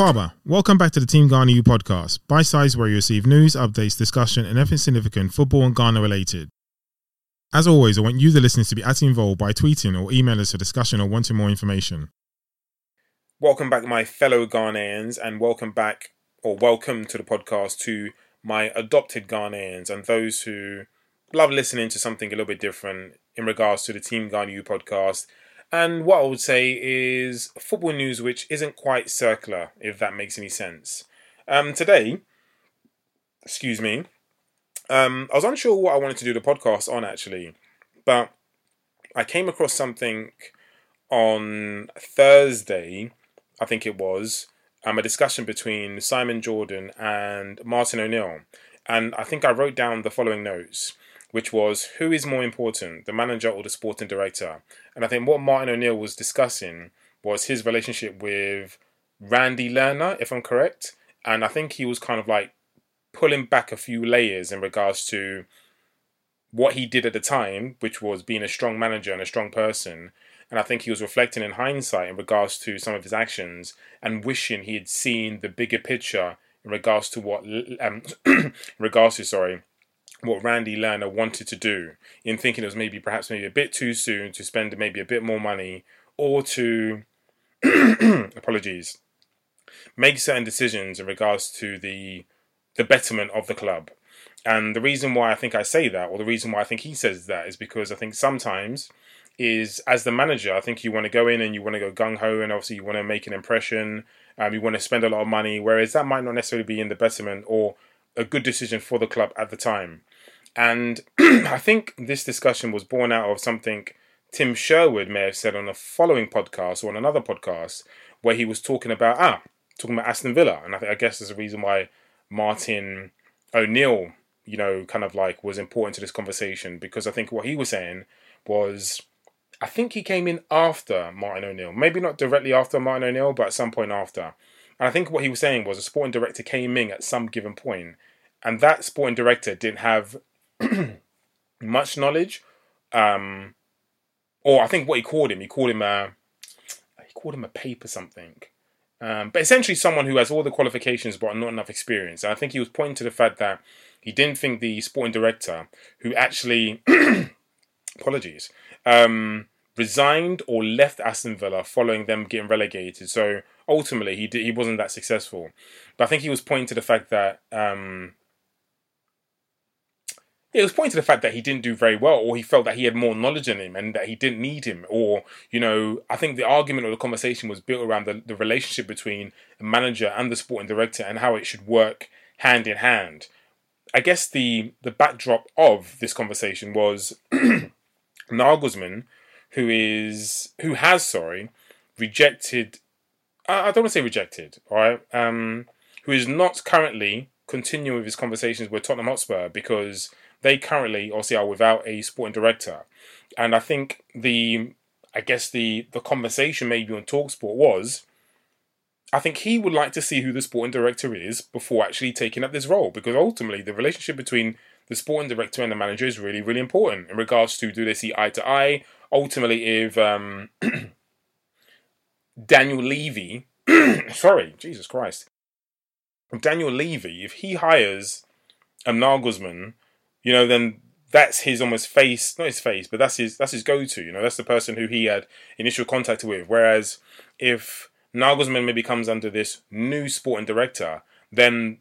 Akwaba, welcome back to the Team Ghana EU podcast, by size where you receive news, updates, discussion, and everything significant football and Ghana related. As always, I want you, the listeners, to be actively involved by tweeting or email us for discussion or wanting more information. Welcome back, my fellow Ghanaians, and welcome back, or welcome to the podcast to my adopted Ghanaians and those who love listening to something a little bit different in regards to the Team Ghana EU podcast and what I would say is football news which isn't quite circular, if that makes any sense. Um, today, excuse me, um, I was unsure what I wanted to do the podcast on actually, but I came across something on Thursday, I think it was, um, a discussion between Simon Jordan and Martin O'Neill. And I think I wrote down the following notes which was who is more important, the manager or the sporting director? And I think what Martin O'Neill was discussing was his relationship with Randy Lerner, if I'm correct. And I think he was kind of like pulling back a few layers in regards to what he did at the time, which was being a strong manager and a strong person. And I think he was reflecting in hindsight in regards to some of his actions and wishing he had seen the bigger picture in regards to what, um, regards to, sorry, what Randy Lerner wanted to do in thinking it was maybe perhaps maybe a bit too soon to spend maybe a bit more money or to apologies make certain decisions in regards to the the betterment of the club. And the reason why I think I say that, or the reason why I think he says that, is because I think sometimes is as the manager, I think you want to go in and you want to go gung ho, and obviously you want to make an impression. Um, you want to spend a lot of money, whereas that might not necessarily be in the betterment or a good decision for the club at the time. And I think this discussion was born out of something Tim Sherwood may have said on a following podcast or on another podcast where he was talking about ah talking about Aston Villa, and I, think, I guess there's a reason why Martin O'Neill, you know, kind of like was important to this conversation because I think what he was saying was I think he came in after Martin O'Neill, maybe not directly after Martin O'Neill, but at some point after. And I think what he was saying was a sporting director came in at some given point, and that sporting director didn't have much knowledge. Um, or I think what he called him, he called him a, he called him a paper something. Um, but essentially, someone who has all the qualifications but not enough experience. And I think he was pointing to the fact that he didn't think the sporting director, who actually, apologies, um, resigned or left Aston Villa following them getting relegated. So ultimately, he did, he wasn't that successful. But I think he was pointing to the fact that um, it was pointing to the fact that he didn't do very well, or he felt that he had more knowledge than him and that he didn't need him. Or, you know, I think the argument or the conversation was built around the, the relationship between the manager and the sporting director and how it should work hand in hand. I guess the the backdrop of this conversation was Nagelsmann, who is who has sorry rejected. I, I don't want to say rejected, all right. Um, who is not currently continuing with his conversations with Tottenham Hotspur because they currently obviously are without a sporting director, and I think the I guess the the conversation maybe on Talksport was. I think he would like to see who the sporting director is before actually taking up this role because ultimately the relationship between the sporting director and the manager is really, really important in regards to do they see eye to eye. Ultimately, if um, Daniel Levy, sorry, Jesus Christ, Daniel Levy, if he hires a Nagelsmann you know, then that's his almost face, not his face, but that's his that's his go to. You know, that's the person who he had initial contact with. Whereas if Nagelsmann maybe comes under this new sporting director, then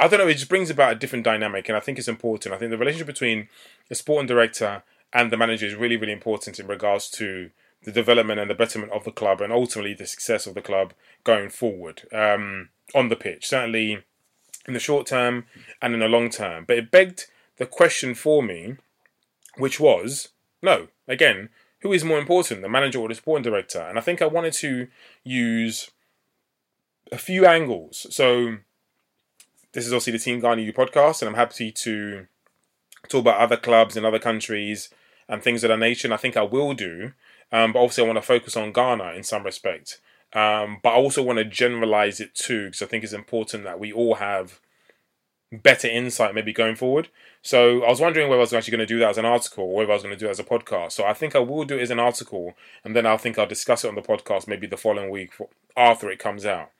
I don't know, it just brings about a different dynamic, and I think it's important. I think the relationship between the sporting director and the manager is really, really important in regards to the development and the betterment of the club, and ultimately the success of the club going forward um, on the pitch. Certainly in the short term and in the long term. But it begged the question for me, which was no, again, who is more important, the manager or the sporting director? And I think I wanted to use a few angles. So this is obviously the Team Ghana EU podcast, and I'm happy to talk about other clubs in other countries and things of that nature. And I think I will do. Um, but obviously, I want to focus on Ghana in some respect. Um, but I also want to generalize it too, because I think it's important that we all have better insight maybe going forward. So I was wondering whether I was actually going to do that as an article or whether I was going to do it as a podcast. So I think I will do it as an article and then I think I'll discuss it on the podcast maybe the following week after it comes out.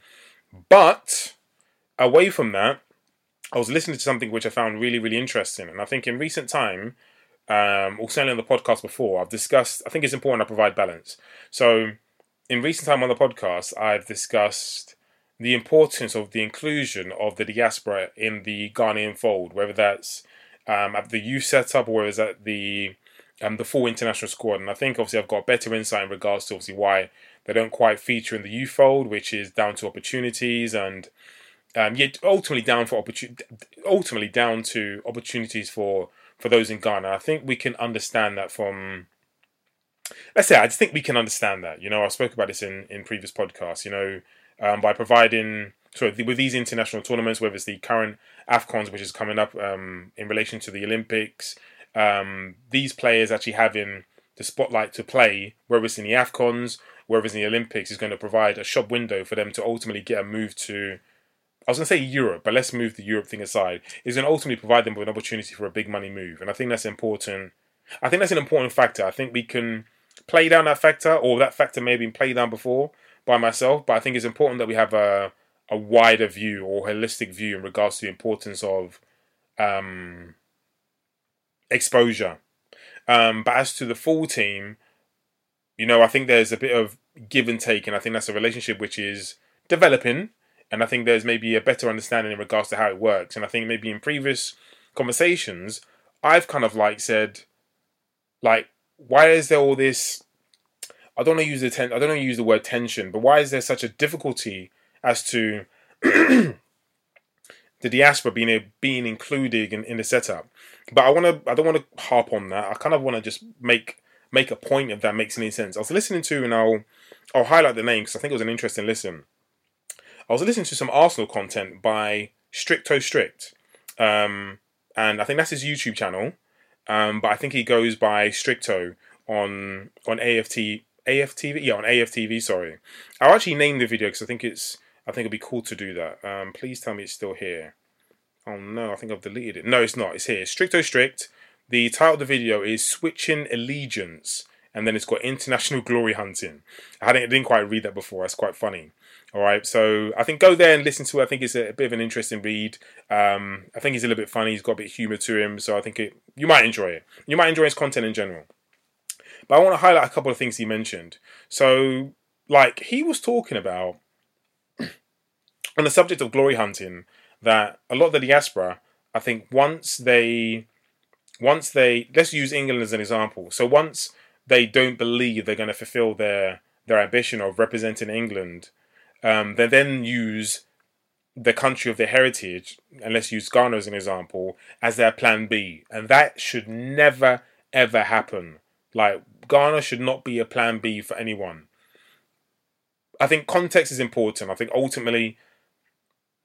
But away from that, I was listening to something which I found really, really interesting. And I think in recent time, um, or certainly on the podcast before, I've discussed, I think it's important I provide balance. So in recent time on the podcast, I've discussed the importance of the inclusion of the diaspora in the Ghanaian fold, whether that's um, at the youth setup or whether it's the um, the full international squad. And I think obviously I've got better insight in regards to obviously why they don't quite feature in the youth fold, which is down to opportunities and um, yet ultimately down for opportunity, ultimately down to opportunities for for those in Ghana. I think we can understand that from. Let's say I just think we can understand that. You know, I spoke about this in in previous podcasts. You know, um, by providing so with these international tournaments, whether it's the current Afcons, which is coming up um, in relation to the Olympics, um, these players actually having the spotlight to play, whether it's in the Afcons, whether it's in the Olympics, is going to provide a shop window for them to ultimately get a move to. I was going to say Europe, but let's move the Europe thing aside. Is going to ultimately provide them with an opportunity for a big money move, and I think that's important. I think that's an important factor. I think we can play down that factor, or that factor may have been played down before by myself, but I think it's important that we have a a wider view or holistic view in regards to the importance of um, exposure. Um, but as to the full team, you know, I think there's a bit of give and take, and I think that's a relationship which is developing. And I think there's maybe a better understanding in regards to how it works. And I think maybe in previous conversations, I've kind of like said, like, why is there all this? I don't want to use the ten, I don't want to use the word tension, but why is there such a difficulty as to the diaspora being a, being included in, in the setup. But I want to I don't want to harp on that. I kind of want to just make make a point if that makes any sense. I was listening to and I'll I'll highlight the name because I think it was an interesting listen. I was listening to some Arsenal content by Stricto Strict, um, and I think that's his YouTube channel. Um, but I think he goes by Stricto on on AFT AFTV yeah on AFTV. Sorry, I'll actually name the video because I think it's I think it'd be cool to do that. Um, please tell me it's still here. Oh no, I think I've deleted it. No, it's not. It's here. Stricto strict. The title of the video is Switching Allegiance, and then it's got International Glory Hunting. I hadn't, I didn't quite read that before. That's quite funny. All right, so I think go there and listen to it. I think it's a, a bit of an interesting read. Um, I think he's a little bit funny. He's got a bit of humor to him, so I think it, you might enjoy it. You might enjoy his content in general. But I want to highlight a couple of things he mentioned. So, like he was talking about on the subject of glory hunting, that a lot of the diaspora, I think, once they, once they, let's use England as an example. So once they don't believe they're going to fulfill their their ambition of representing England, um, they then use the country of their heritage, and let's use Ghana as an example, as their plan B. And that should never, ever happen. Like, Ghana should not be a plan B for anyone. I think context is important. I think ultimately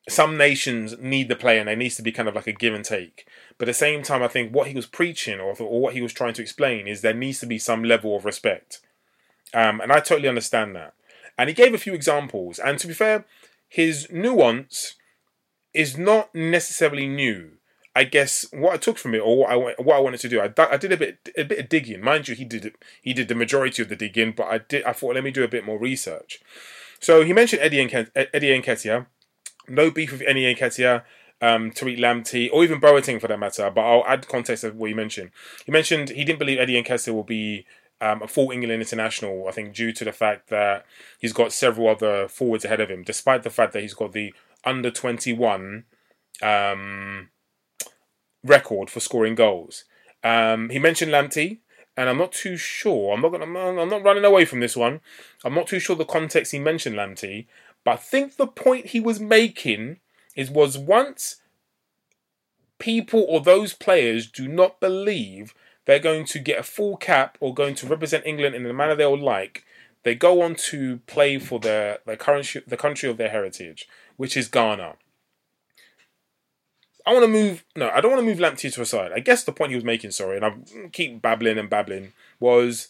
some nations need the player and there needs to be kind of like a give and take. But at the same time, I think what he was preaching or, or what he was trying to explain is there needs to be some level of respect. Um, and I totally understand that. And he gave a few examples. And to be fair, his nuance is not necessarily new. I guess what I took from it, or what I what I wanted to do, I, I did a bit a bit of digging. Mind you, he did he did the majority of the digging, but I did I thought let me do a bit more research. So he mentioned Eddie and Eddie Nketiah no beef with Eddie Nketiah, um, Tariq Lamptey, or even Boateng for that matter. But I'll add context of what he mentioned. He mentioned he didn't believe Eddie Nketiah will be um, a full England international. I think due to the fact that he's got several other forwards ahead of him, despite the fact that he's got the under twenty one um, record for scoring goals. Um, he mentioned Lamptey, and I'm not too sure. I'm not gonna. I'm not running away from this one. I'm not too sure the context he mentioned Lamptey, but I think the point he was making is was once people or those players do not believe they're going to get a full cap or going to represent England in the manner they'll like, they go on to play for their, their current the country of their heritage, which is Ghana. I want to move. No, I don't want to move Lamptey to a side. I guess the point he was making, sorry, and I keep babbling and babbling, was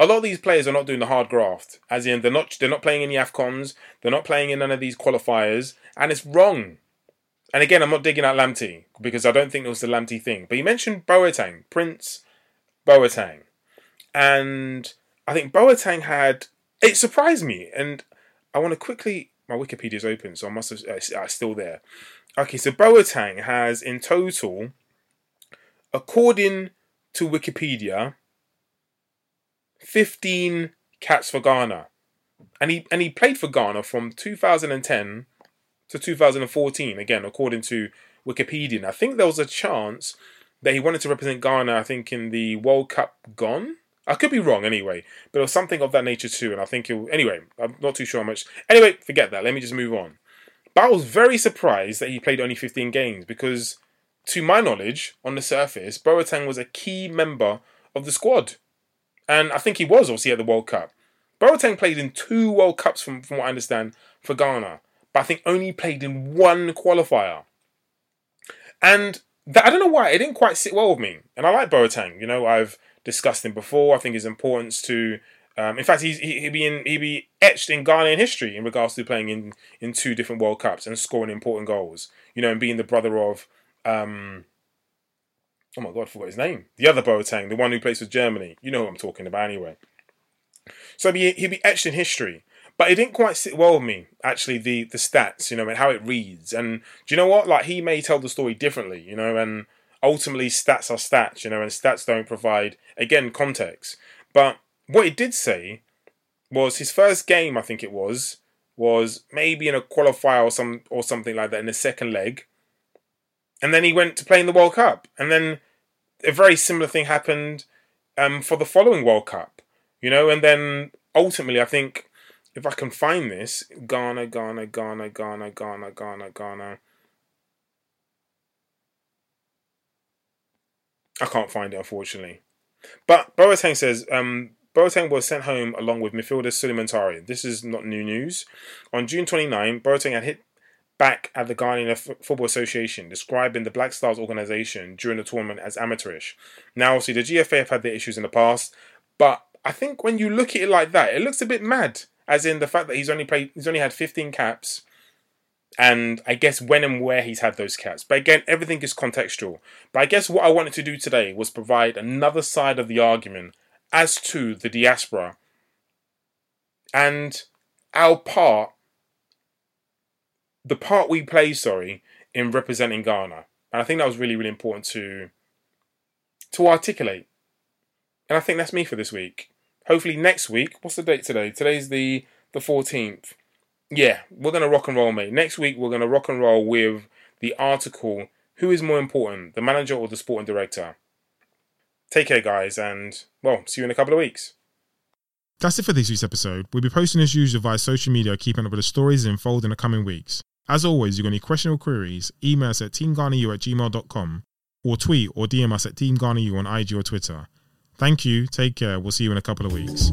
a lot of these players are not doing the hard graft. As in, they're not they're not playing in the Afcons, they're not playing in none of these qualifiers, and it's wrong. And again, I'm not digging out Lamptey because I don't think it was the Lamptey thing. But you mentioned Boateng, Prince Boateng, and I think Boateng had it surprised me, and I want to quickly my Wikipedia is open, so I must have uh, uh, still there. Okay, so Boateng has in total, according to Wikipedia, fifteen caps for Ghana, and he and he played for Ghana from 2010 to 2014. Again, according to Wikipedia, and I think there was a chance that he wanted to represent Ghana. I think in the World Cup gone. I could be wrong anyway, but it was something of that nature too. And I think it. Anyway, I'm not too sure how much. Anyway, forget that. Let me just move on. But I was very surprised that he played only 15 games because, to my knowledge, on the surface, Boateng was a key member of the squad. And I think he was obviously at the World Cup. Boateng played in two World Cups, from, from what I understand, for Ghana, but I think only played in one qualifier. And that, I don't know why, it didn't quite sit well with me. And I like Boateng. You know, I've discussed him before. I think his importance to um, in fact, he's, he, would be in, he'd be etched in Ghanaian history in regards to playing in, in two different World Cups and scoring important goals. You know, and being the brother of, um, oh my God, I forgot his name. The other Boateng, the one who plays for Germany. You know who I'm talking about anyway. So he'd be, he'd be etched in history. But it didn't quite sit well with me, actually, the, the stats, you know, and how it reads. And do you know what? Like, he may tell the story differently, you know, and ultimately stats are stats, you know, and stats don't provide, again, context. But what he did say was his first game, I think it was, was maybe in a qualifier or some or something like that in the second leg. And then he went to play in the World Cup. And then a very similar thing happened um, for the following World Cup. You know, and then ultimately I think if I can find this, Ghana, Ghana, Ghana, Ghana, Ghana, Ghana, Ghana. I can't find it unfortunately. But Boateng says um, Boateng was sent home along with midfielder Sulley Muntari. This is not new news. On June 29, Boateng had hit back at the Ghanaian Football Association, describing the Black Stars organisation during the tournament as amateurish. Now, obviously, the GFA have had their issues in the past, but I think when you look at it like that, it looks a bit mad. As in the fact that he's only played, he's only had 15 caps, and I guess when and where he's had those caps. But again, everything is contextual. But I guess what I wanted to do today was provide another side of the argument as to the diaspora and our part, the part we play, sorry, in representing Ghana. And I think that was really, really important to to articulate. And I think that's me for this week. Hopefully next week, what's the date today? Today's the the 14th. Yeah, we're gonna rock and roll, mate. Next week we're gonna rock and roll with the article Who is more important, the manager or the sporting director? Take care, guys, and well, see you in a couple of weeks. That's it for this week's episode. We'll be posting as usual via social media, keeping up with the stories unfold in the coming weeks. As always, if you've got any questions or queries, email us at teamghanaeu at gmail.com or tweet or DM us at teamghanaeu on IG or Twitter. Thank you, take care, we'll see you in a couple of weeks.